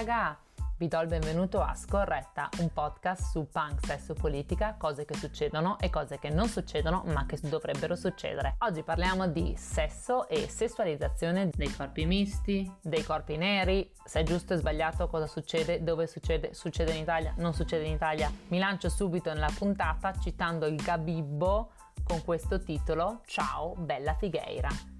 raga! Vi do il benvenuto a Scorretta, un podcast su punk, sesso, politica, cose che succedono e cose che non succedono ma che dovrebbero succedere. Oggi parliamo di sesso e sessualizzazione dei corpi misti, dei corpi neri, se è giusto o sbagliato, cosa succede, dove succede, succede in Italia, non succede in Italia. Mi lancio subito nella puntata citando il Gabibbo con questo titolo Ciao bella figheira.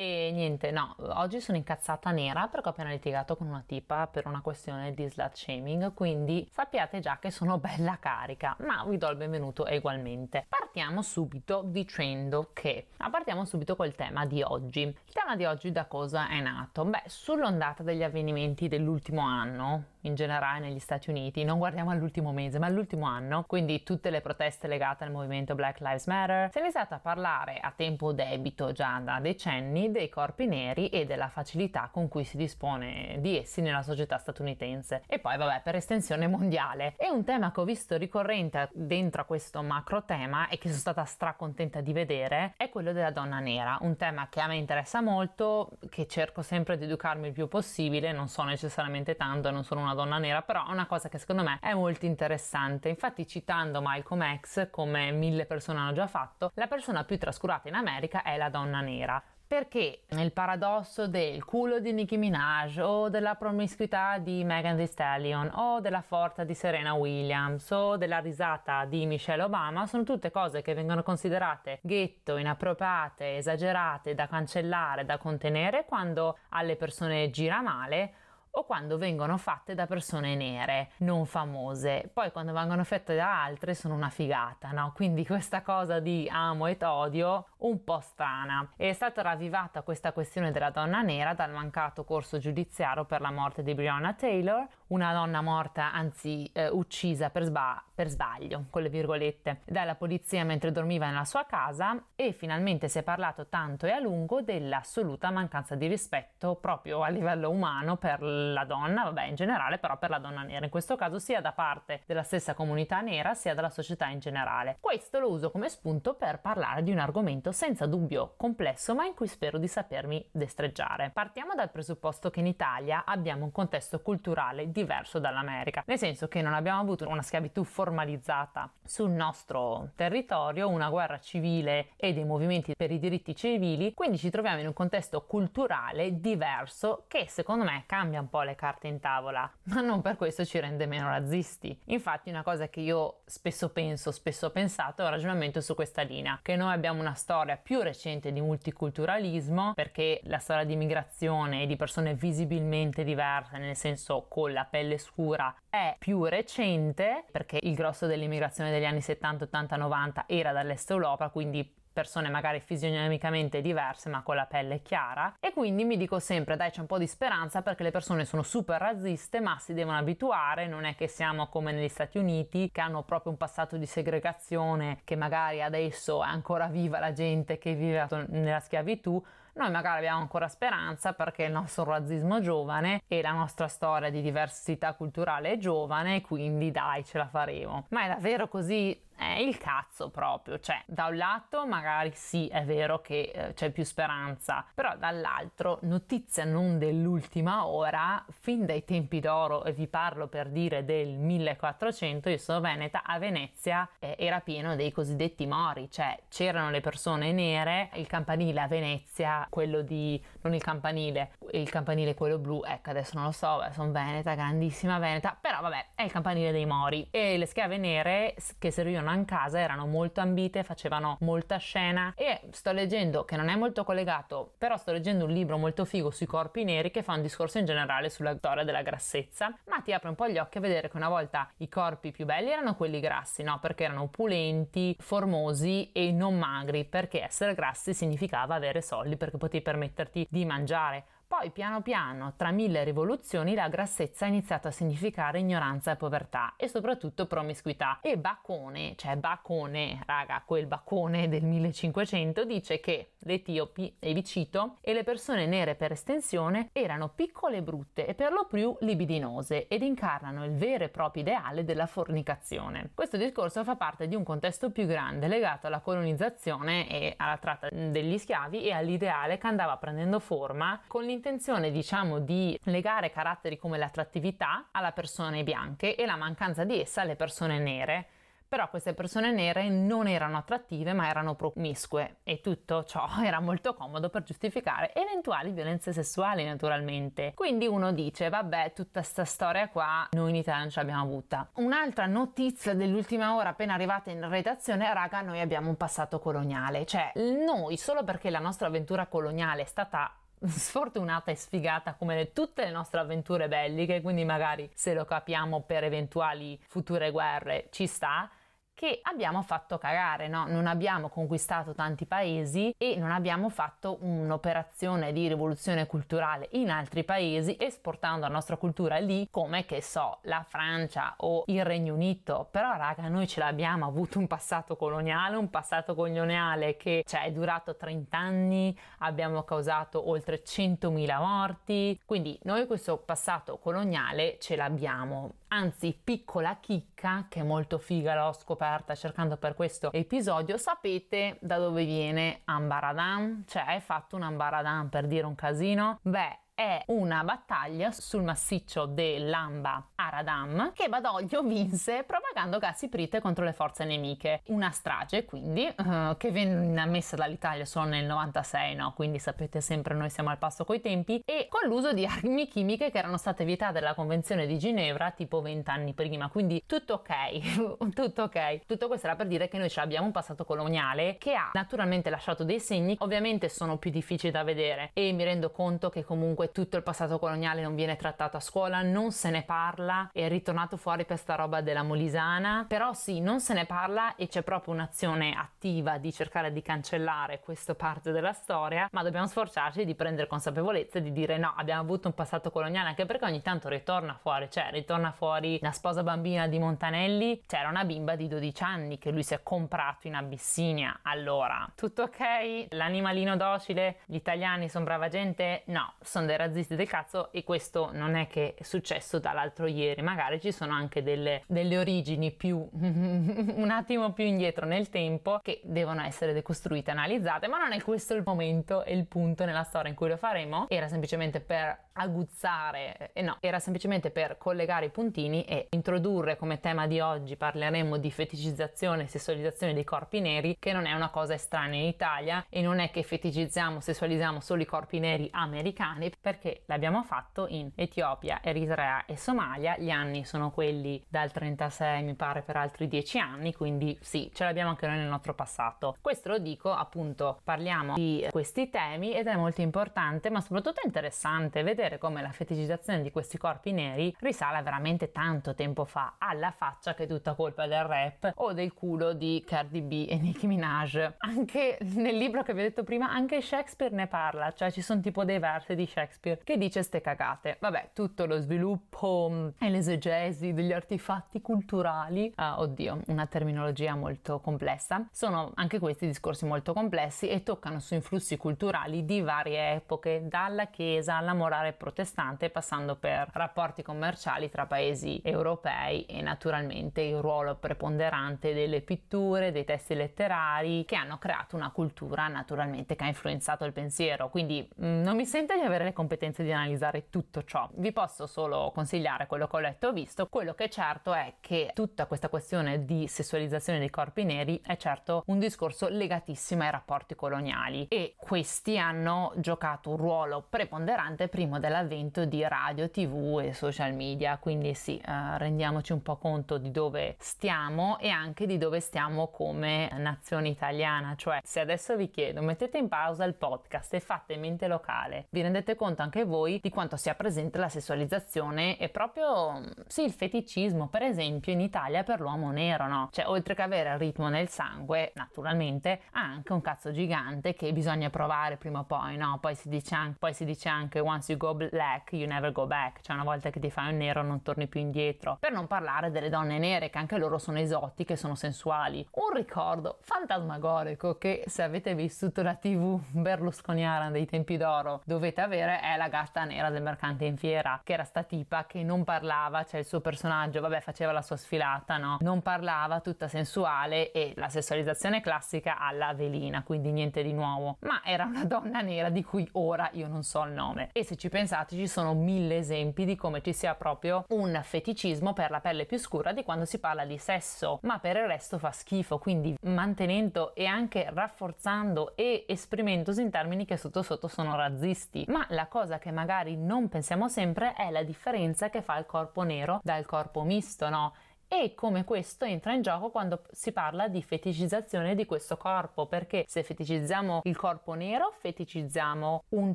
E niente, no, oggi sono incazzata nera perché ho appena litigato con una tipa per una questione di slut shaming, quindi sappiate già che sono bella carica, ma vi do il benvenuto ugualmente. Partiamo subito dicendo che, ma partiamo subito col tema di oggi. Il tema di oggi da cosa è nato? Beh, sull'ondata degli avvenimenti dell'ultimo anno, in generale negli Stati Uniti, non guardiamo all'ultimo mese, ma all'ultimo anno, quindi tutte le proteste legate al movimento Black Lives Matter, si è iniziato a parlare a tempo debito già da decenni dei corpi neri e della facilità con cui si dispone di essi nella società statunitense. E poi vabbè per estensione mondiale. E un tema che ho visto ricorrente dentro a questo macro tema e che sono stata stracontenta di vedere è quello della donna nera, un tema che a me interessa molto, che cerco sempre di educarmi il più possibile, non so necessariamente tanto, non sono una donna nera, però è una cosa che secondo me è molto interessante. Infatti citando Malcolm X, come mille persone hanno già fatto, la persona più trascurata in America è la donna nera perché nel paradosso del culo di Nicki Minaj o della promiscuità di Megan Thee Stallion o della forza di Serena Williams o della risata di Michelle Obama sono tutte cose che vengono considerate ghetto, inappropriate, esagerate, da cancellare, da contenere quando alle persone gira male o quando vengono fatte da persone nere, non famose. Poi quando vengono fatte da altre sono una figata, no? Quindi questa cosa di amo e odio un po' strana. È stata ravvivata questa questione della donna nera dal mancato corso giudiziario per la morte di Breonna Taylor, una donna morta, anzi eh, uccisa per, sba- per sbaglio, con le virgolette, dalla polizia mentre dormiva nella sua casa e finalmente si è parlato tanto e a lungo dell'assoluta mancanza di rispetto proprio a livello umano per la donna, vabbè in generale, però per la donna nera, in questo caso sia da parte della stessa comunità nera sia della società in generale. Questo lo uso come spunto per parlare di un argomento senza dubbio complesso, ma in cui spero di sapermi destreggiare. Partiamo dal presupposto che in Italia abbiamo un contesto culturale diverso dall'America, nel senso che non abbiamo avuto una schiavitù formalizzata sul nostro territorio, una guerra civile e dei movimenti per i diritti civili, quindi ci troviamo in un contesto culturale diverso che secondo me cambia un po' le carte in tavola, ma non per questo ci rende meno razzisti. Infatti una cosa che io spesso penso, spesso ho pensato, è un ragionamento su questa linea, che noi abbiamo una storia più recente di multiculturalismo, perché la storia di migrazione e di persone visibilmente diverse, nel senso con la pelle scura, è più recente, perché il grosso dell'immigrazione degli anni 70, 80, 90 era dall'est Europa, quindi persone magari fisionomicamente diverse ma con la pelle chiara. E quindi mi dico sempre dai c'è un po' di speranza perché le persone sono super razziste ma si devono abituare, non è che siamo come negli Stati Uniti che hanno proprio un passato di segregazione che magari adesso è ancora viva la gente che vive nella schiavitù noi magari abbiamo ancora speranza perché il nostro razzismo è giovane e la nostra storia di diversità culturale è giovane, quindi dai, ce la faremo. Ma è davvero così? È il cazzo proprio, cioè da un lato magari sì è vero che eh, c'è più speranza, però dall'altro notizia non dell'ultima ora, fin dai tempi d'oro e vi parlo per dire del 1400, io sono veneta, a Venezia eh, era pieno dei cosiddetti mori, cioè c'erano le persone nere, il campanile a Venezia, quello di, non il campanile, il campanile quello blu, ecco adesso non lo so, sono veneta, grandissima veneta, però vabbè è il campanile dei mori. E le schiave nere che servivano a casa erano molto ambite, facevano molta scena. E sto leggendo, che non è molto collegato, però sto leggendo un libro molto figo sui corpi neri che fa un discorso in generale sulla storia della grassezza, ma ti apre un po' gli occhi a vedere che una volta i corpi più belli erano quelli grassi, no? Perché erano opulenti, formosi e non magri, perché essere grassi significava avere soldi perché potevi permetterti di mangiare Poi piano piano, tra mille rivoluzioni, la grassezza ha iniziato a significare ignoranza e povertà e soprattutto promiscuità. E Bacone, cioè Bacone, raga, quel Bacone del 1500, dice che l'etiopi, e vi cito, e le persone nere per estensione erano piccole e brutte e per lo più libidinose ed incarnano il vero e proprio ideale della fornicazione. Questo discorso fa parte di un contesto più grande legato alla colonizzazione e alla tratta degli schiavi e all'ideale che andava prendendo forma con l'intenzione, diciamo, di legare caratteri come l'attrattività alla persone bianche e la mancanza di essa alle persone nere però queste persone nere non erano attrattive ma erano promiscue e tutto ciò era molto comodo per giustificare eventuali violenze sessuali naturalmente. Quindi uno dice vabbè tutta questa storia qua noi in Italia non ce l'abbiamo avuta. Un'altra notizia dell'ultima ora appena arrivata in redazione raga noi abbiamo un passato coloniale, cioè noi solo perché la nostra avventura coloniale è stata sfortunata e sfigata come tutte le nostre avventure belliche, quindi magari se lo capiamo per eventuali future guerre ci sta, che abbiamo fatto cagare, no? Non abbiamo conquistato tanti paesi e non abbiamo fatto un'operazione di rivoluzione culturale in altri paesi esportando la nostra cultura lì, come che so, la Francia o il Regno Unito. Però raga, noi ce l'abbiamo avuto un passato coloniale, un passato coloniale che cioè, è durato 30 anni, abbiamo causato oltre 100.000 morti, quindi noi questo passato coloniale ce l'abbiamo. Anzi, piccola chicca che è molto figa, l'ho scoperta cercando per questo episodio, sapete da dove viene Ambaradam? Cioè, hai fatto un Ambaradam per dire un casino? Beh, è una battaglia sul massiccio dell'Amba Aradam che Badoglio vinse propagando gas iprite contro le forze nemiche. Una strage quindi uh, che venne ammessa dall'Italia solo nel 96, no? Quindi sapete sempre noi siamo al passo coi tempi e con l'uso di armi chimiche che erano state vietate dalla Convenzione di Ginevra tipo 20 anni prima. Quindi tutto ok, tutto ok. Tutto questo era per dire che noi ce l'abbiamo un passato coloniale che ha naturalmente lasciato dei segni, ovviamente sono più difficili da vedere e mi rendo conto che comunque tutto il passato coloniale non viene trattato a scuola, non se ne parla, è ritornato fuori per sta roba della Molisana, però sì, non se ne parla e c'è proprio un'azione attiva di cercare di cancellare questa parte della storia, ma dobbiamo sforzarci di prendere consapevolezza e di dire no, abbiamo avuto un passato coloniale, anche perché ogni tanto ritorna fuori, cioè ritorna fuori la sposa bambina di Montanelli, c'era una bimba di 12 anni che lui si è comprato in Abissinia, allora, tutto ok? L'animalino docile? Gli italiani sono brava gente? No, sono dei razzisti del cazzo e questo non è che è successo dall'altro ieri, magari ci sono anche delle, delle origini più un attimo più indietro nel tempo che devono essere decostruite, analizzate, ma non è questo il momento e il punto nella storia in cui lo faremo, era semplicemente per aguzzare, eh, no, era semplicemente per collegare i puntini e introdurre come tema di oggi parleremo di feticizzazione e sessualizzazione dei corpi neri, che non è una cosa estranea in Italia e non è che feticizziamo, sessualizziamo solo i corpi neri americani, perché l'abbiamo fatto in Etiopia, Eritrea e Somalia, gli anni sono quelli dal 36 mi pare per altri 10 anni, quindi sì, ce l'abbiamo anche noi nel nostro passato. Questo lo dico appunto, parliamo di questi temi ed è molto importante, ma soprattutto interessante vedere come la feticizzazione di questi corpi neri risale veramente tanto tempo fa, alla faccia che è tutta colpa del rap o del culo di Cardi B e Nicki Minaj. Anche nel libro che vi ho detto prima, anche Shakespeare ne parla, cioè ci sono tipo dei versi di Shakespeare che dice ste cagate. Vabbè, tutto lo sviluppo mm, e l'esegesi degli artefatti culturali, uh, oddio, una terminologia molto complessa, sono anche questi discorsi molto complessi e toccano su influssi culturali di varie epoche, dalla Chiesa alla morale protestante passando per rapporti commerciali tra paesi europei e naturalmente il ruolo preponderante delle pitture, dei testi letterari che hanno creato una cultura naturalmente che ha influenzato il pensiero. Quindi mh, mm, non mi sento di avere le competenze di analizzare tutto ciò. Vi posso solo consigliare quello che ho letto e visto. Quello che è certo è che tutta questa questione di sessualizzazione dei corpi neri è certo un discorso legatissimo ai rapporti coloniali e questi hanno giocato un ruolo preponderante prima del dell'avvento di radio, tv e social media, quindi sì, eh, rendiamoci un po' conto di dove stiamo e anche di dove stiamo come nazione italiana, cioè se adesso vi chiedo mettete in pausa il podcast e fate mente locale, vi rendete conto conto anche voi di quanto sia presente la sessualizzazione e proprio, sì, il feticismo, per esempio in Italia per l'uomo nero, no? Cioè, oltre che avere il ritmo nel sangue, naturalmente, ha anche un cazzo gigante che bisogna provare prima o poi, no? Poi si dice anche, poi si dice anche once you go black, you never go back, cioè una volta che ti fai un nero non torni più indietro. Per non parlare delle donne nere, che anche loro sono esotiche, sono sensuali. Un ricordo fantasmagorico che se avete vissuto la tv berlusconiana dei tempi d'oro dovete avere è la gatta nera del mercante in fiera, che era sta tipa che non parlava, cioè il suo personaggio, vabbè, faceva la sua sfilata, no? Non parlava, tutta sensuale e la sessualizzazione classica alla velina, quindi niente di nuovo. Ma era una donna nera di cui ora io non so il nome. E se ci pensate ci sono mille esempi di come ci sia proprio un feticismo per la pelle più scura di quando si parla di sesso, ma per il resto fa schifo, quindi mantenendo e anche rafforzando e esprimendosi in termini che sotto sotto sono razzisti. Ma la cosa che magari non pensiamo sempre è la differenza che fa il corpo nero dal corpo misto, no? E come questo entra in gioco quando si parla di feticizzazione di questo corpo, perché se feticizziamo il corpo nero, feticizziamo un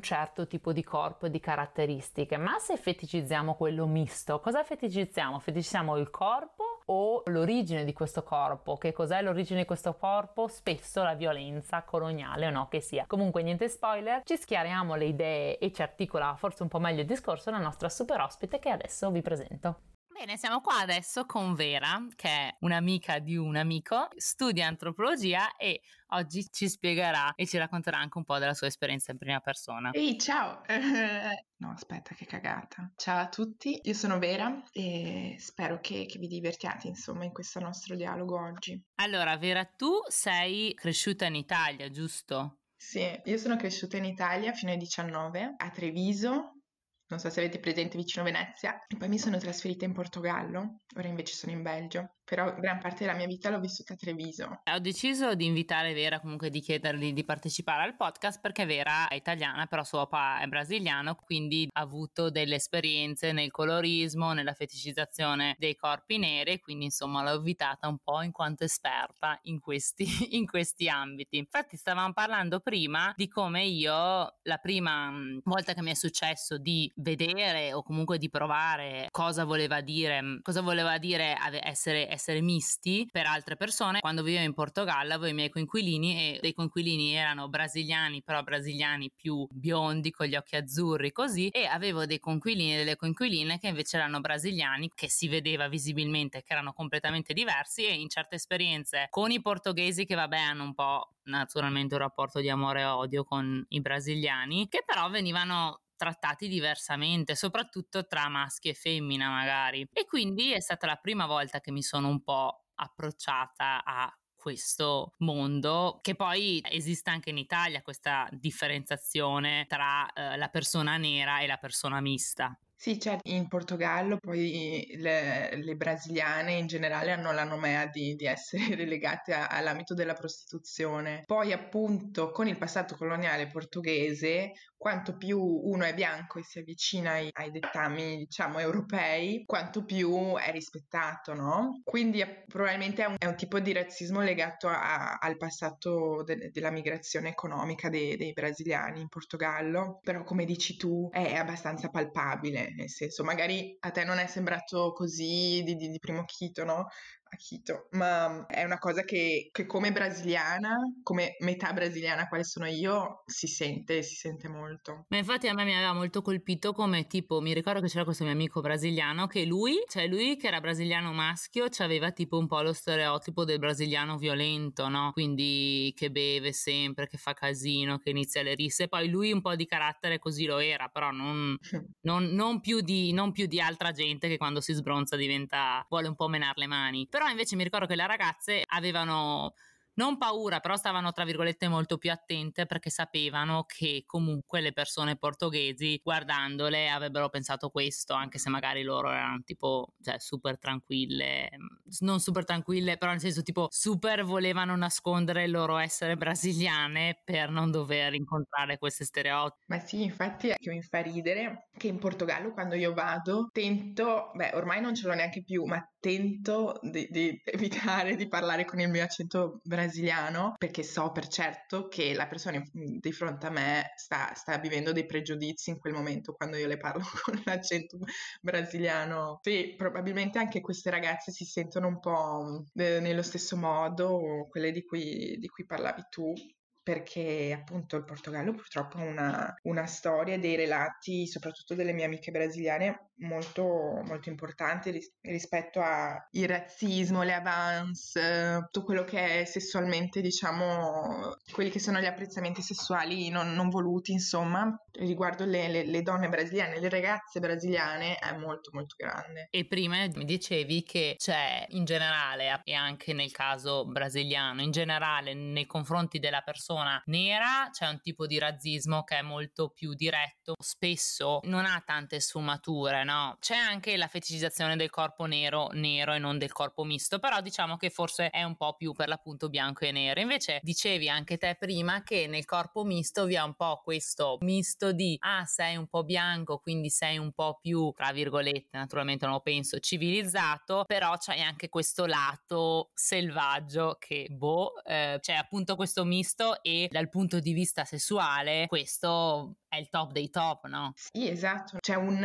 certo tipo di corpo e di caratteristiche, ma se feticizziamo quello misto, cosa feticizziamo? Feticizziamo il corpo o l'origine di questo corpo? Che cos'è l'origine di questo corpo? Spesso la violenza coloniale o no che sia. Comunque niente spoiler, ci schiariamo le idee e ci articola forse un po' meglio il discorso la nostra super ospite che adesso vi presento. Bene, siamo qua adesso con Vera, che è un'amica di un amico, studia antropologia e oggi ci spiegherà e ci racconterà anche un po' della sua esperienza in prima persona. Ehi, ciao! no, aspetta, che cagata. Ciao a tutti, io sono Vera e spero che, che vi divertiate, insomma, in questo nostro dialogo oggi. Allora, Vera, tu sei cresciuta in Italia, giusto? Sì, io sono cresciuta in Italia fino ai 19 a Treviso non so se avete presente vicino Venezia, e poi mi sono trasferita in Portogallo, ora invece sono in Belgio però gran parte della mia vita l'ho vissuta a Treviso. Ho deciso di invitare Vera, comunque di chiedergli di partecipare al podcast perché Vera è italiana, però suo papà è brasiliano, quindi ha avuto delle esperienze nel colorismo, nella feticizzazione dei corpi neri, quindi insomma l'ho invitata un po' in quanto esperta in questi, in questi ambiti. Infatti stavamo parlando prima di come io la prima mm, volta che mi è successo di vedere o comunque di provare cosa voleva dire, mm, cosa voleva dire essere essere misti per altre persone. Quando vivevo in Portogallo avevo i miei coinquilini e dei coinquilini erano brasiliani, però brasiliani più biondi con gli occhi azzurri così e avevo dei coinquilini e delle coinquiline che invece erano brasiliani che si vedeva visibilmente che erano completamente diversi e in certe esperienze con i portoghesi che vabbè hanno un po' naturalmente un rapporto di amore e odio con i brasiliani che però venivano trattati diversamente, soprattutto tra maschi e femmina magari. E quindi è stata la prima volta che mi sono un po' approcciata a questo mondo che poi esiste anche in Italia questa differenziazione tra eh, la persona nera e la persona mista. Sì, certo, in Portogallo poi le, le brasiliane in generale hanno la nomea di, di essere relegate a, all'ambito della prostituzione. Poi appunto con il passato coloniale portoghese, quanto più uno è bianco e si avvicina ai, ai dettami, diciamo, europei, quanto più è rispettato, no? Quindi è, probabilmente è un, è un, tipo di razzismo legato a, al passato de, della migrazione economica dei, dei brasiliani in Portogallo, però come dici tu è abbastanza palpabile nel senso magari a te non è sembrato così di, di, di primo chito, no? A Quito, ma è una cosa che, che, come brasiliana, come metà brasiliana quale sono io, si sente, si sente molto. Ma infatti a me mi aveva molto colpito come tipo, mi ricordo che c'era questo mio amico brasiliano che lui, cioè lui che era brasiliano maschio, aveva tipo un po' lo stereotipo del brasiliano violento, no? Quindi che beve sempre, che fa casino, che inizia le risse, poi lui un po' di carattere così lo era, però non, non, non, più, di, non più di altra gente che quando si sbronza diventa, vuole un po' menare le mani. Però invece mi ricordo che le ragazze avevano non paura, però stavano tra virgolette molto più attente perché sapevano che comunque le persone portoghesi guardandole avrebbero pensato questo, anche se magari loro erano tipo cioè, super tranquille, non super tranquille, però nel senso tipo super volevano nascondere il loro essere brasiliane per non dover incontrare questi stereotipi. Ma sì, infatti che mi fa ridere che in Portogallo quando io vado tento, beh ormai non ce l'ho neanche più, ma tento di, di evitare di parlare con il mio accento brasiliano brasiliano perché so per certo che la persona di fronte a me sta, sta vivendo dei pregiudizi in quel momento quando io le parlo con l'accento brasiliano. Sì, probabilmente anche queste ragazze si sentono un po' nello stesso modo, quelle di cui, di cui parlavi tu, perché appunto il Portogallo purtroppo ha una, una storia dei relati, soprattutto delle mie amiche brasiliane, molto, molto importanti ris- rispetto al razzismo, le avance, tutto quello che è sessualmente, diciamo, quelli che sono gli apprezzamenti sessuali non, non voluti, insomma, riguardo le, le, le, donne brasiliane, le ragazze brasiliane, è molto, molto grande. E prima mi dicevi che c'è in generale, e anche nel caso brasiliano, in generale nei confronti della persona nera c'è un tipo di razzismo che è molto più diretto, spesso non ha tante sfumature, no? C'è anche la feticizzazione del corpo nero, nero e non del corpo misto, però diciamo che forse è un po' più per l'appunto bianco e nero. Invece dicevi anche te prima che nel corpo misto vi è un po' questo misto di ah, sei un po' bianco, quindi sei un po' più, tra virgolette, naturalmente non lo penso, civilizzato, però c'hai anche questo lato selvaggio che boh, eh, c'è appunto questo misto e dal punto di vista sessuale questo è il top dei top, no? Sì, esatto. C'è un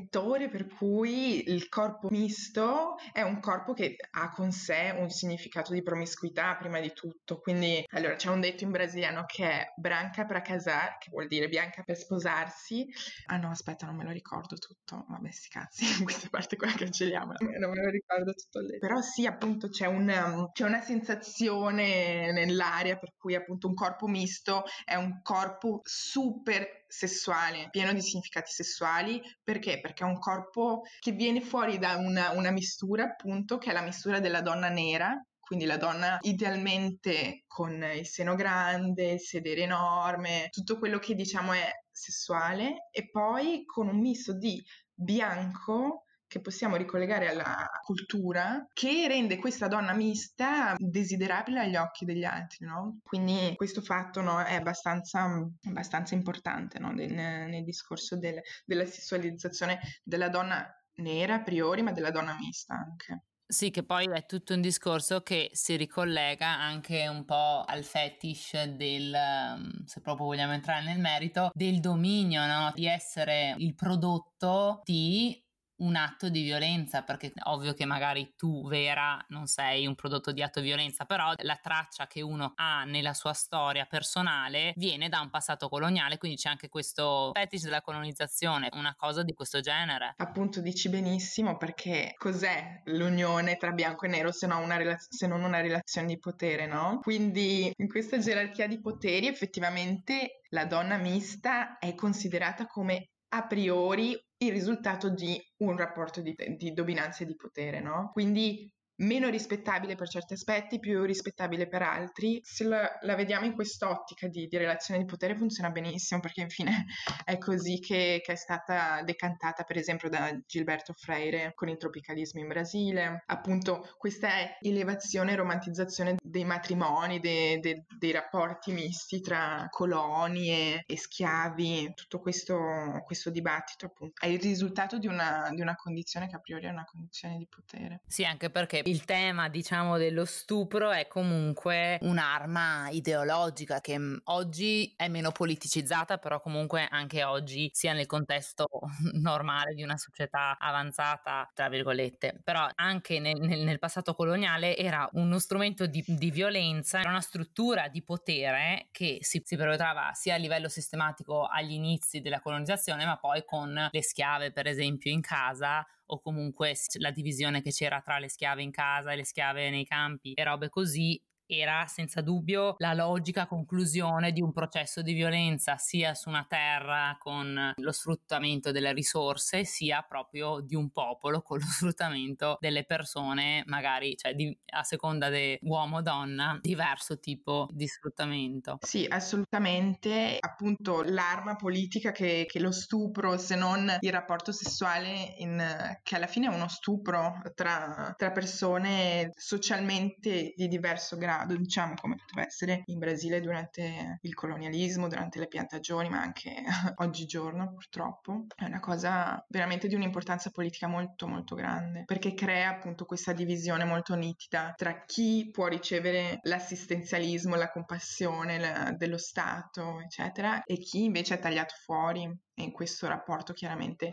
sentore per cui il corpo misto è un corpo che ha con sé un significato di promiscuità prima di tutto. Quindi, allora, c'è un detto in brasiliano che è branca para casar, che vuol dire bianca per sposarsi. Ah no, aspetta, non me lo ricordo tutto. Vabbè, sti cazzi, questa parte qua cancelliamo. Non me lo ricordo tutto lì. Però sì, appunto, c'è, un, c'è una sensazione nell'aria per cui appunto un corpo misto è un corpo super sessuale, pieno di significati sessuali, perché? Perché è un corpo che viene fuori da una, una mistura, appunto, che è la mistura della donna nera, quindi la donna idealmente con il seno grande, il sedere enorme, tutto quello che diciamo è sessuale, e poi con un misto di bianco che possiamo ricollegare alla cultura che rende questa donna mista desiderabile agli occhi degli altri, no? Quindi questo fatto no, è abbastanza, abbastanza importante no? nel, nel, discorso del, della sessualizzazione della donna nera a priori, ma della donna mista anche. Sì, che poi è tutto un discorso che si ricollega anche un po' al fetish del, se proprio vogliamo entrare nel merito, del dominio, no? Di essere il prodotto di un atto di violenza, perché ovvio che magari tu, Vera, non sei un prodotto di atto di violenza, però la traccia che uno ha nella sua storia personale viene da un passato coloniale, quindi c'è anche questo fetish della colonizzazione, una cosa di questo genere. Appunto dici benissimo perché cos'è l'unione tra bianco e nero se non una, relaz- se non una relazione di potere, no? Quindi in questa gerarchia di poteri effettivamente la donna mista è considerata come a priori il risultato di un rapporto di, di dominanza e di potere, no? Quindi meno rispettabile per certi aspetti, più rispettabile per altri. Se la, la vediamo in quest'ottica di, di, relazione di potere funziona benissimo perché infine è così che, che, è stata decantata per esempio da Gilberto Freire con il tropicalismo in Brasile. Appunto questa elevazione e romantizzazione dei matrimoni, de, de, dei rapporti misti tra coloni e, e schiavi, tutto questo, questo, dibattito appunto è il risultato di una, di una condizione che a priori è una condizione di potere. Sì, anche perché il tema, diciamo, dello stupro è comunque un'arma ideologica che mm, oggi è meno politicizzata, però comunque anche oggi, sia nel contesto normale di una società avanzata, tra virgolette, però anche nel, nel, nel passato coloniale era uno strumento di, di, violenza, era una struttura di potere che si, si perpetrava sia a livello sistematico agli inizi della colonizzazione, ma poi con le schiave, per esempio, in casa o comunque la divisione che c'era tra le schiave in casa e le schiave nei campi e robe così era senza dubbio la logica conclusione di un processo di violenza sia su una terra con lo sfruttamento delle risorse sia proprio di un popolo con lo sfruttamento delle persone magari cioè di, a seconda di uomo o donna diverso tipo di sfruttamento. Sì assolutamente. Appunto l'arma politica che, che lo stupro se non il rapporto sessuale in, che alla fine è uno stupro tra, tra persone socialmente di diverso grado passato, diciamo come poteva essere in Brasile durante il colonialismo, durante le piantagioni, ma anche oggigiorno purtroppo. È una cosa veramente di un'importanza politica molto molto grande, perché crea appunto questa divisione molto nitida tra chi può ricevere l'assistenzialismo, la compassione la, dello Stato, eccetera, e chi invece è tagliato fuori. E in questo rapporto chiaramente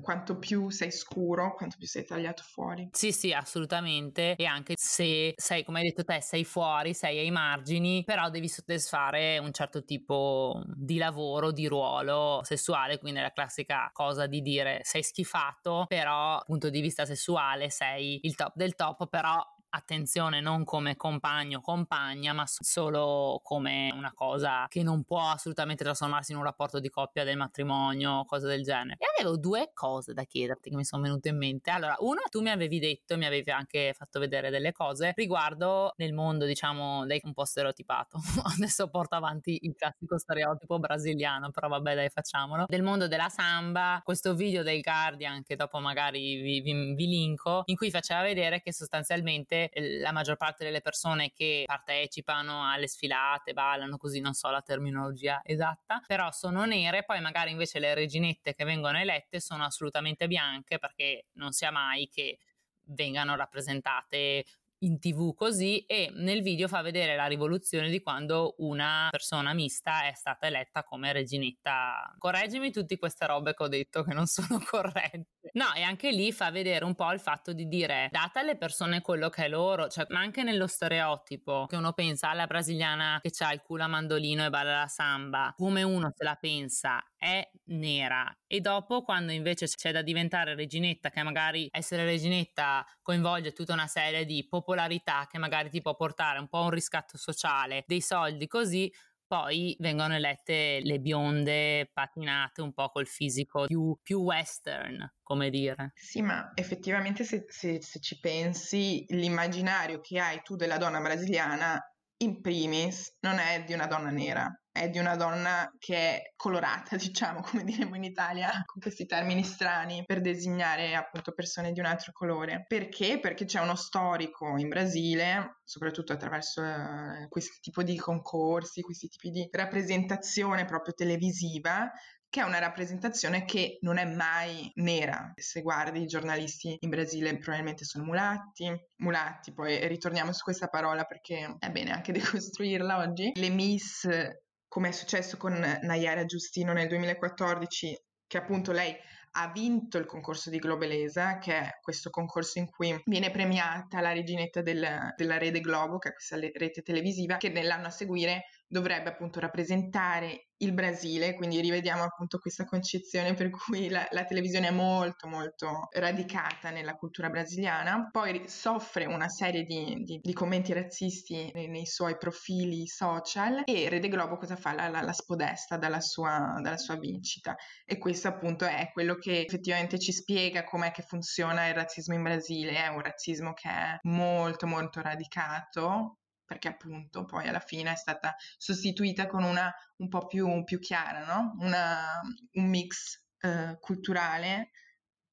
quanto più sei scuro, quanto più sei tagliato fuori. Sì, sì, assolutamente. E anche se sei, come hai detto te, sei fuori, sei ai margini, però devi soddisfare un certo tipo di lavoro, di ruolo sessuale, quindi è la classica cosa di dire sei schifato, però dal punto di vista sessuale sei il top del top, però attenzione non come compagno o compagna, ma solo come una cosa che non può assolutamente trasformarsi in un rapporto di coppia del matrimonio, cose del genere. E avevo due cose da chiederti che mi sono venute in mente. Allora, uno, tu mi avevi detto, mi avevi anche fatto vedere delle cose riguardo nel mondo, diciamo, dei un po' stereotipato. Adesso porto avanti il classico stereotipo brasiliano, però vabbè, dai, facciamolo. Del mondo della samba, questo video del Guardian che dopo magari vi, vi, vi linko, in cui faceva vedere che sostanzialmente la maggior parte delle persone che partecipano alle sfilate, ballano così, non so la terminologia esatta, però sono nere, poi magari invece le reginette che vengono elette sono assolutamente bianche perché non sia mai che vengano rappresentate in tv così e nel video fa vedere la rivoluzione di quando una persona mista è stata eletta come reginetta. Correggimi tutte queste robe che ho detto che non sono corrette. No, e anche lì fa vedere un po' il fatto di dire date alle persone quello che è loro, cioè ma anche nello stereotipo che uno pensa alla brasiliana che ha il culo a mandolino e balla la samba, come uno se la pensa è nera. E dopo quando invece c'è da diventare reginetta che magari essere reginetta coinvolge tutta una serie di popolarità che magari ti può portare un po' a un riscatto sociale, dei soldi così, poi vengono elette le bionde patinate un po' col fisico più, più western, come dire. Sì, ma effettivamente se, se, se ci pensi, l'immaginario che hai tu della donna brasiliana in primis non è di una donna nera, è di una donna che è colorata, diciamo, come diremmo in Italia, con questi termini strani per designare appunto persone di un altro colore. Perché? Perché c'è uno storico in Brasile, soprattutto attraverso eh, questo tipo di concorsi, questi tipi di rappresentazione proprio televisiva, che è una rappresentazione che non è mai nera. Se guardi i giornalisti in Brasile probabilmente sono mulatti, mulatti, poi ritorniamo su questa parola perché è bene anche decostruirla oggi. Le Miss, come è successo con Nayara Giustino nel 2014, che appunto lei ha vinto il concorso di Globelesa, che è questo concorso in cui viene premiata la reginetta del, della Rete Globo, che è questa rete televisiva, che nell'anno a seguire dovrebbe appunto rappresentare il Brasile, quindi rivediamo appunto questa concezione per cui la, la, televisione è molto molto radicata nella cultura brasiliana, poi soffre una serie di, di, di commenti razzisti nei, nei, suoi profili social e Rede Globo cosa fa? La, la, la spodesta dalla sua, dalla sua, vincita. E questo appunto è quello che effettivamente ci spiega com'è che funziona il razzismo in Brasile, è un razzismo che è molto molto radicato perché appunto poi alla fine è stata sostituita con una un po' più, più chiara, no? Una, un mix eh, culturale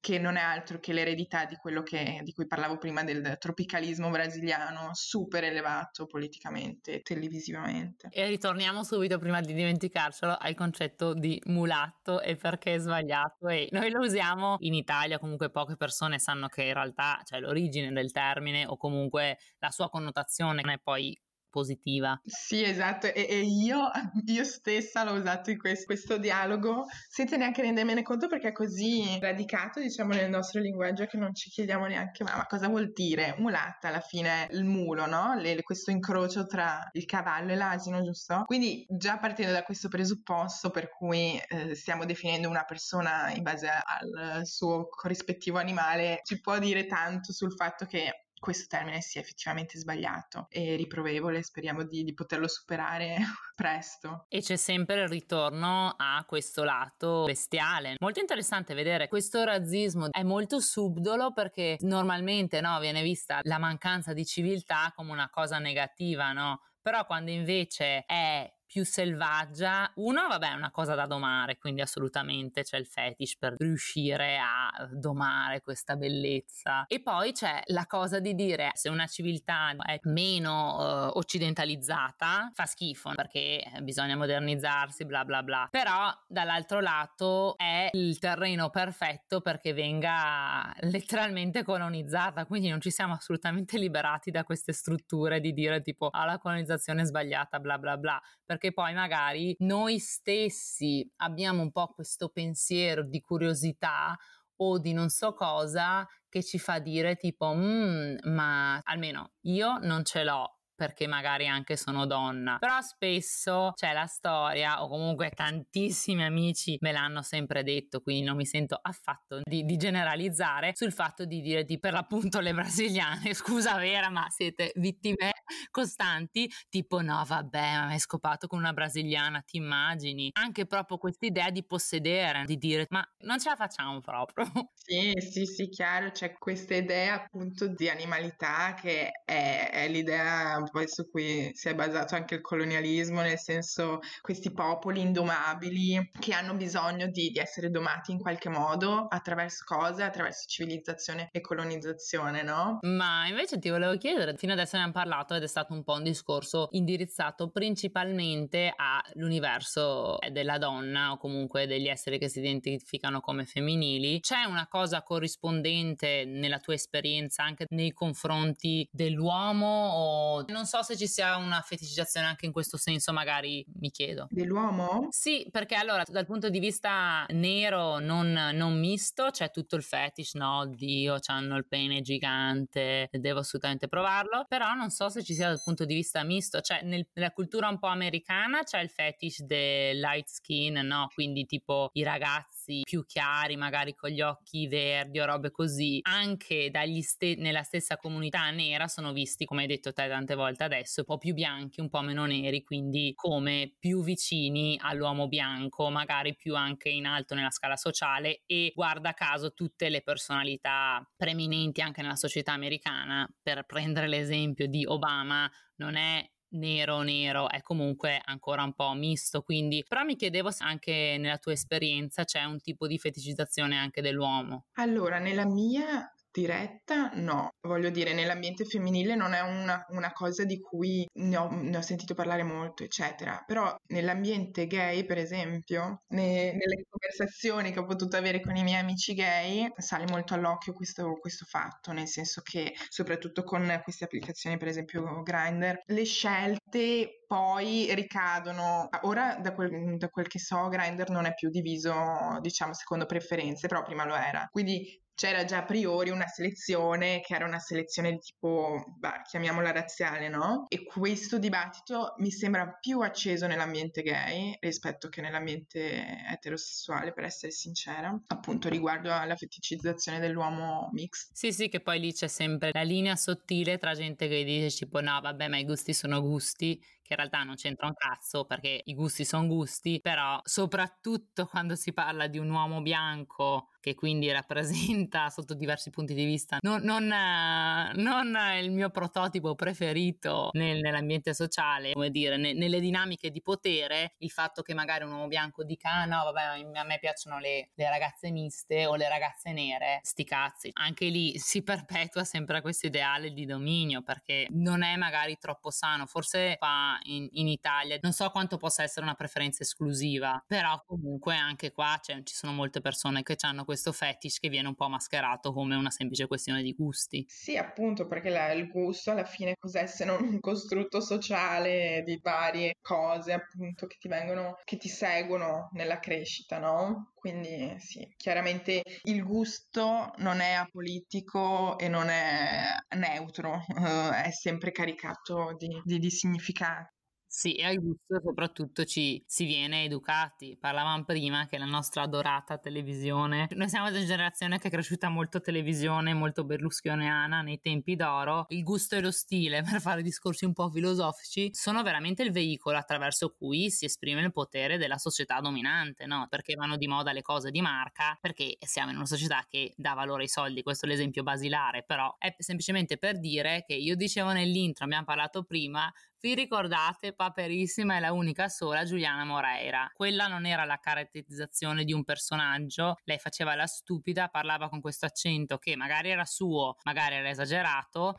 che non è altro che l'eredità di quello che, di cui parlavo prima del tropicalismo brasiliano, super elevato politicamente, televisivamente. E ritorniamo subito, prima di dimenticarcelo, al concetto di mulatto e perché è sbagliato. E noi lo usiamo in Italia, comunque poche persone sanno che in realtà, cioè l'origine del termine o comunque la sua connotazione non è poi positiva. Sì, esatto, e, e io, io, stessa l'ho usato in questo, questo, dialogo senza neanche rendermene conto perché è così radicato, diciamo, nel nostro linguaggio che non ci chiediamo neanche ma, ma cosa vuol dire mulatta alla fine, il mulo, no? Le, questo incrocio tra il cavallo e l'asino, giusto? Quindi già partendo da questo presupposto per cui eh, stiamo definendo una persona in base al suo corrispettivo animale, ci può dire tanto sul fatto che questo termine sia effettivamente sbagliato e riprovevole, speriamo di, di, poterlo superare presto. E c'è sempre il ritorno a questo lato bestiale. Molto interessante vedere questo razzismo, è molto subdolo perché normalmente no, viene vista la mancanza di civiltà come una cosa negativa, no? Però quando invece è più selvaggia. Uno, vabbè, è una cosa da domare, quindi assolutamente c'è il fetish per riuscire a domare questa bellezza. E poi c'è la cosa di dire se una civiltà è meno uh, occidentalizzata, fa schifo perché bisogna modernizzarsi, bla bla bla. Però dall'altro lato è il terreno perfetto perché venga letteralmente colonizzata, quindi non ci siamo assolutamente liberati da queste strutture di dire tipo ah la colonizzazione sbagliata, bla bla bla perché poi magari noi stessi abbiamo un po' questo pensiero di curiosità o di non so cosa che ci fa dire tipo mm, ma almeno io non ce l'ho perché magari anche sono donna, però spesso c'è la storia o comunque tantissimi amici me l'hanno sempre detto, quindi non mi sento affatto di, di generalizzare sul fatto di dire di per l'appunto le brasiliane, scusa vera, ma siete vittime costanti, tipo no vabbè, ma hai scopato con una brasiliana, ti immagini? Anche proprio questa idea di possedere, di dire ma non ce la facciamo proprio. Sì, sì, sì, chiaro, c'è questa idea appunto di animalità che è, è l'idea poi su cui si è basato anche il colonialismo, nel senso questi popoli indomabili che hanno bisogno di, di essere domati in qualche modo attraverso cose, attraverso civilizzazione e colonizzazione, no? Ma invece ti volevo chiedere, fino adesso ne abbiamo parlato ed è stato un po' un discorso indirizzato principalmente all'universo della donna o comunque degli esseri che si identificano come femminili. C'è una cosa corrispondente nella tua esperienza anche nei confronti dell'uomo o non so se ci sia una feticizzazione anche in questo senso, magari mi chiedo. Dell'uomo? Sì, perché allora dal punto di vista nero non, non misto c'è tutto il fetish, no? Dio, hanno il pene gigante, devo assolutamente provarlo, però non so se ci sia dal punto di vista misto, cioè nel, nella cultura un po' americana c'è il fetish del light skin, no? Quindi tipo i ragazzi più chiari, magari con gli occhi verdi o robe così, anche ste- nella stessa comunità nera sono visti, come hai detto te tante volte adesso un po' più bianchi, un po' meno neri, quindi come più vicini all'uomo bianco, magari più anche in alto nella scala sociale e guarda caso tutte le personalità preminenti anche nella società americana, per prendere l'esempio di Obama, non è nero nero è comunque ancora un po' misto quindi però mi chiedevo se anche nella tua esperienza c'è un tipo di feticizzazione anche dell'uomo. Allora nella mia diretta, no. Voglio dire, nell'ambiente femminile non è una, una cosa di cui ne ho, ne ho, sentito parlare molto, eccetera. Però nell'ambiente gay, per esempio, ne, nelle conversazioni che ho potuto avere con i miei amici gay, sale molto all'occhio questo, questo fatto, nel senso che soprattutto con queste applicazioni, per esempio Grindr, le scelte poi ricadono. Ora, da quel, da quel che so, Grindr non è più diviso, diciamo, secondo preferenze, però prima lo era. Quindi c'era già a priori una selezione che era una selezione di tipo, bah, chiamiamola razziale, no? E questo dibattito mi sembra più acceso nell'ambiente gay rispetto che nell'ambiente eterosessuale, per essere sincera, appunto riguardo alla feticizzazione dell'uomo mix. Sì, sì, che poi lì c'è sempre la linea sottile tra gente che dice tipo no, vabbè, ma i gusti sono gusti che in realtà non c'entra un cazzo perché i gusti sono gusti, però soprattutto quando si parla di un uomo bianco che quindi rappresenta sotto diversi punti di vista non, non, non il mio prototipo preferito nel, nell'ambiente sociale, come dire, ne, nelle dinamiche di potere, il fatto che magari un uomo bianco dica ah no vabbè a me piacciono le, le ragazze miste o le ragazze nere, sti cazzi. Anche lì si perpetua sempre questo ideale di dominio perché non è magari troppo sano, forse fa in, in, Italia. Non so quanto possa essere una preferenza esclusiva, però comunque anche qua cioè, ci sono molte persone che hanno questo fetish che viene un po' mascherato come una semplice questione di gusti. Sì, appunto, perché la, il gusto alla fine cos'è se non un costrutto sociale di varie cose, appunto, che ti vengono, che ti seguono nella crescita, no? Quindi sì, chiaramente il gusto non è apolitico e non è neutro, uh, è sempre caricato di, di, di significati. Sì, e al gusto soprattutto ci si viene educati. Parlavamo prima che la nostra adorata televisione, noi siamo di generazione che è cresciuta molto televisione, molto berlusconiana nei tempi d'oro. Il gusto e lo stile, per fare discorsi un po' filosofici, sono veramente il veicolo attraverso cui si esprime il potere della società dominante, no? Perché vanno di moda le cose di marca, perché siamo in una società che dà valore ai soldi, questo è l'esempio basilare, però è semplicemente per dire che io dicevo nell'intro, abbiamo parlato prima, vi ricordate paperissima è la unica sola Giuliana Moreira. Quella non era la caratterizzazione di un personaggio, lei faceva la stupida, parlava con questo accento che magari era suo, magari era esagerato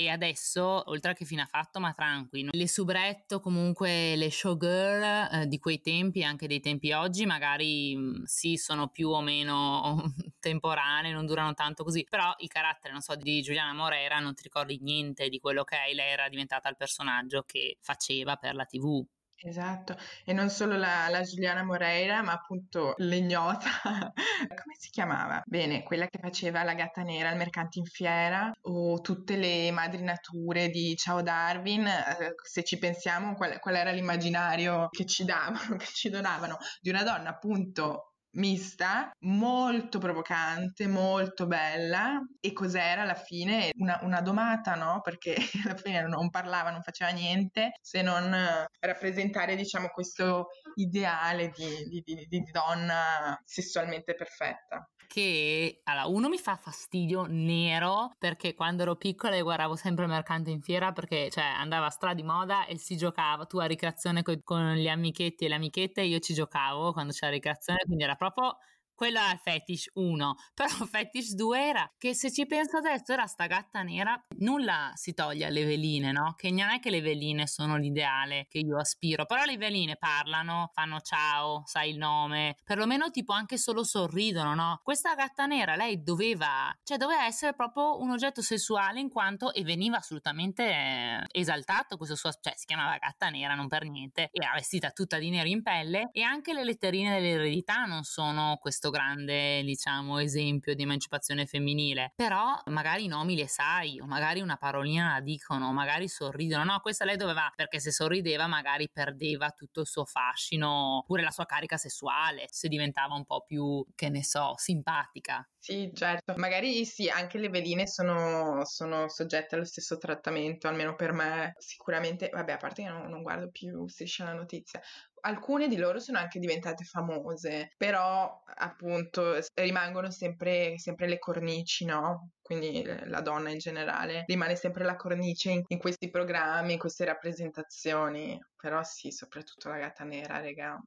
e adesso, oltre a che fine ha fatto, ma tranquillo, le subretto, comunque le showgirl eh, di quei tempi, anche dei tempi oggi, magari mh, sì, sono più o meno temporanee, non durano tanto così, però il carattere, non so, di Giuliana Moreira non ti ricordi niente di quello che lei era diventata il personaggio che faceva per la tv. Esatto, e non solo la, la Giuliana Moreira, ma appunto l'ignota, come si chiamava? Bene, quella che faceva la gatta nera al mercante in fiera o tutte le madri nature di Ciao Darwin, eh, se ci pensiamo qual, qual era l'immaginario che ci davano, che ci donavano, di una donna appunto mista, molto provocante, molto bella. E cos'era alla fine? Una, una domata, no? Perché alla fine non parlava, non faceva niente se non rappresentare, diciamo, questo ideale di, di, di, di donna sessualmente perfetta che allora, uno mi fa fastidio nero perché quando ero piccola e guardavo sempre il mercante in fiera perché cioè, andava stra di moda e si giocava tu a ricreazione con, con gli amichetti e le amichette io ci giocavo quando c'era ricreazione quindi era proprio quello era fetish 1, però fetish 2 era che se ci penso adesso era sta gatta nera, nulla si toglie alle veline, no? Che non è che le veline sono l'ideale che io aspiro, però le veline parlano, fanno ciao, sai il nome, perlomeno tipo anche solo sorridono, no? Questa gatta nera lei doveva, cioè doveva essere proprio un oggetto sessuale in quanto e veniva assolutamente esaltato questo suo, cioè si chiamava gatta nera non per niente, era vestita tutta di nero in pelle e anche le letterine dell'eredità non sono questo questo grande, diciamo, esempio di emancipazione femminile, però magari i nomi le sai, o magari una parolina la dicono, magari sorridono. No, questa lei doveva, perché se sorrideva magari perdeva tutto il suo fascino, pure la sua carica sessuale, se diventava un po' più, che ne so, simpatica. Sì, certo. Magari sì, anche le veline sono, sono soggette allo stesso trattamento, almeno per me. Sicuramente, vabbè, a parte che non, non guardo più Striscia la notizia, alcune di loro sono anche diventate famose, però appunto rimangono sempre, sempre le cornici, no? Quindi la donna in generale rimane sempre la cornice in, in questi programmi, in queste rappresentazioni. Però sì, soprattutto la gatta nera, regà,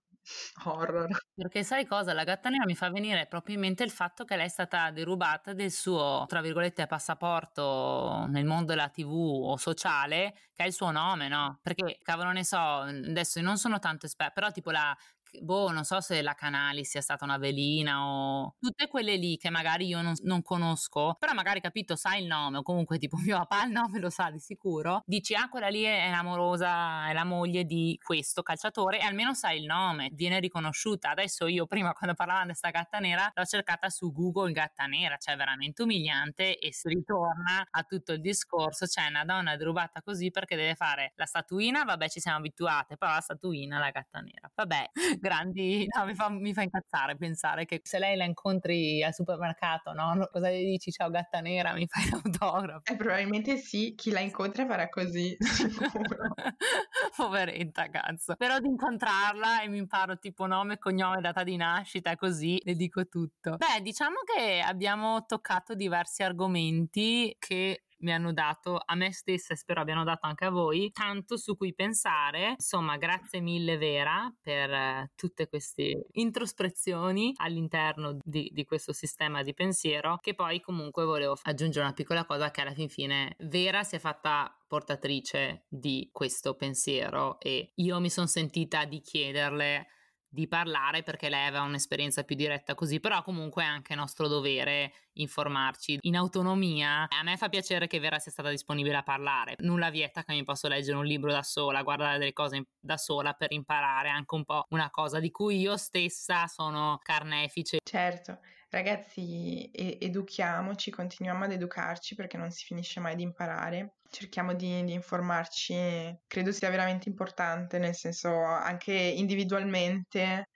horror. Perché sai cosa? La gatta nera mi fa venire proprio in mente il fatto che lei è stata derubata del suo, tra virgolette, passaporto nel mondo della TV o sociale, che è il suo nome, no? Perché, cavolo ne so, adesso non sono tanto esperta, però tipo la boh, non so se la Canali sia stata una velina o tutte quelle lì che magari io non, non, conosco, però magari capito, sai il nome o comunque tipo mio papà il nome lo sa di sicuro, dici ah quella lì è l'amorosa, è la moglie di questo calciatore e almeno sai il nome, viene riconosciuta. Adesso io prima quando parlavamo di questa gatta nera l'ho cercata su Google gatta nera, cioè veramente umiliante e si ritorna a tutto il discorso, cioè una donna derubata così perché deve fare la statuina, vabbè ci siamo abituate, però la statuina la gatta nera. Vabbè, grandi, no, mi, fa, mi, fa, incazzare pensare che se lei la incontri al supermercato, no? Cosa gli dici? Ciao gatta nera, mi fai l'autografo? Eh, probabilmente sì, chi la incontra farà così. Poveretta, cazzo. Però di incontrarla e mi imparo tipo nome, cognome, data di nascita, così le dico tutto. Beh, diciamo che abbiamo toccato diversi argomenti che mi hanno dato a me stessa e spero abbiano dato anche a voi tanto su cui pensare. Insomma, grazie mille Vera per eh, tutte queste introspezioni all'interno di, di, questo sistema di pensiero che poi comunque volevo aggiungere una piccola cosa che alla fin fine Vera si è fatta portatrice di questo pensiero e io mi sono sentita di chiederle di parlare perché lei aveva un'esperienza più diretta così, però comunque è anche nostro dovere informarci in autonomia. A me fa piacere che Vera sia stata disponibile a parlare, nulla vieta che mi posso leggere un libro da sola, guardare delle cose da sola per imparare anche un po' una cosa di cui io stessa sono carnefice. Certo. Ragazzi, educhiamoci, continuiamo ad educarci perché non si finisce mai di imparare. Cerchiamo di, di informarci, credo sia veramente importante, nel senso anche individualmente,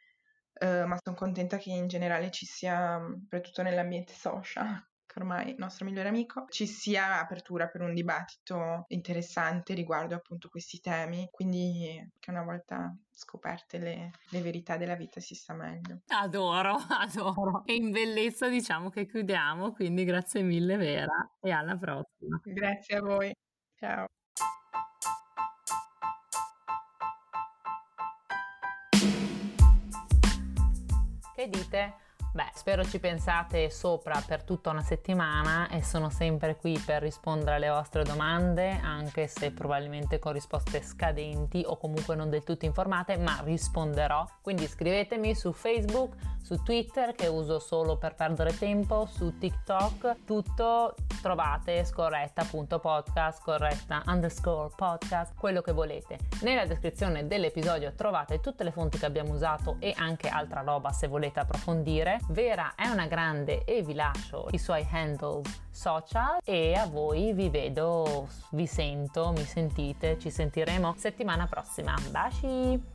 eh, ma sono contenta che in generale ci sia, soprattutto nell'ambiente social, che ormai è il nostro migliore amico, ci sia apertura per un dibattito interessante riguardo appunto questi temi, quindi che una volta scoperte le, le, verità della vita si sta meglio. Adoro, adoro. E in bellezza diciamo che chiudiamo, quindi grazie mille Vera e alla prossima. Grazie a voi. Ciao. Che dite? Beh, spero ci pensate sopra per tutta una settimana e sono sempre qui per rispondere alle vostre domande, anche se probabilmente con risposte scadenti o comunque non del tutto informate, ma risponderò. Quindi scrivetemi su Facebook, su Twitter che uso solo per perdere tempo, su TikTok, tutto trovate scorretta.podcast, scorretta underscore podcast, quello che volete. Nella descrizione dell'episodio trovate tutte le fonti che abbiamo usato e anche altra roba se volete approfondire. Vera è una grande e vi lascio i suoi handles social e a voi vi vedo, vi sento, mi sentite, ci sentiremo settimana prossima. Baci!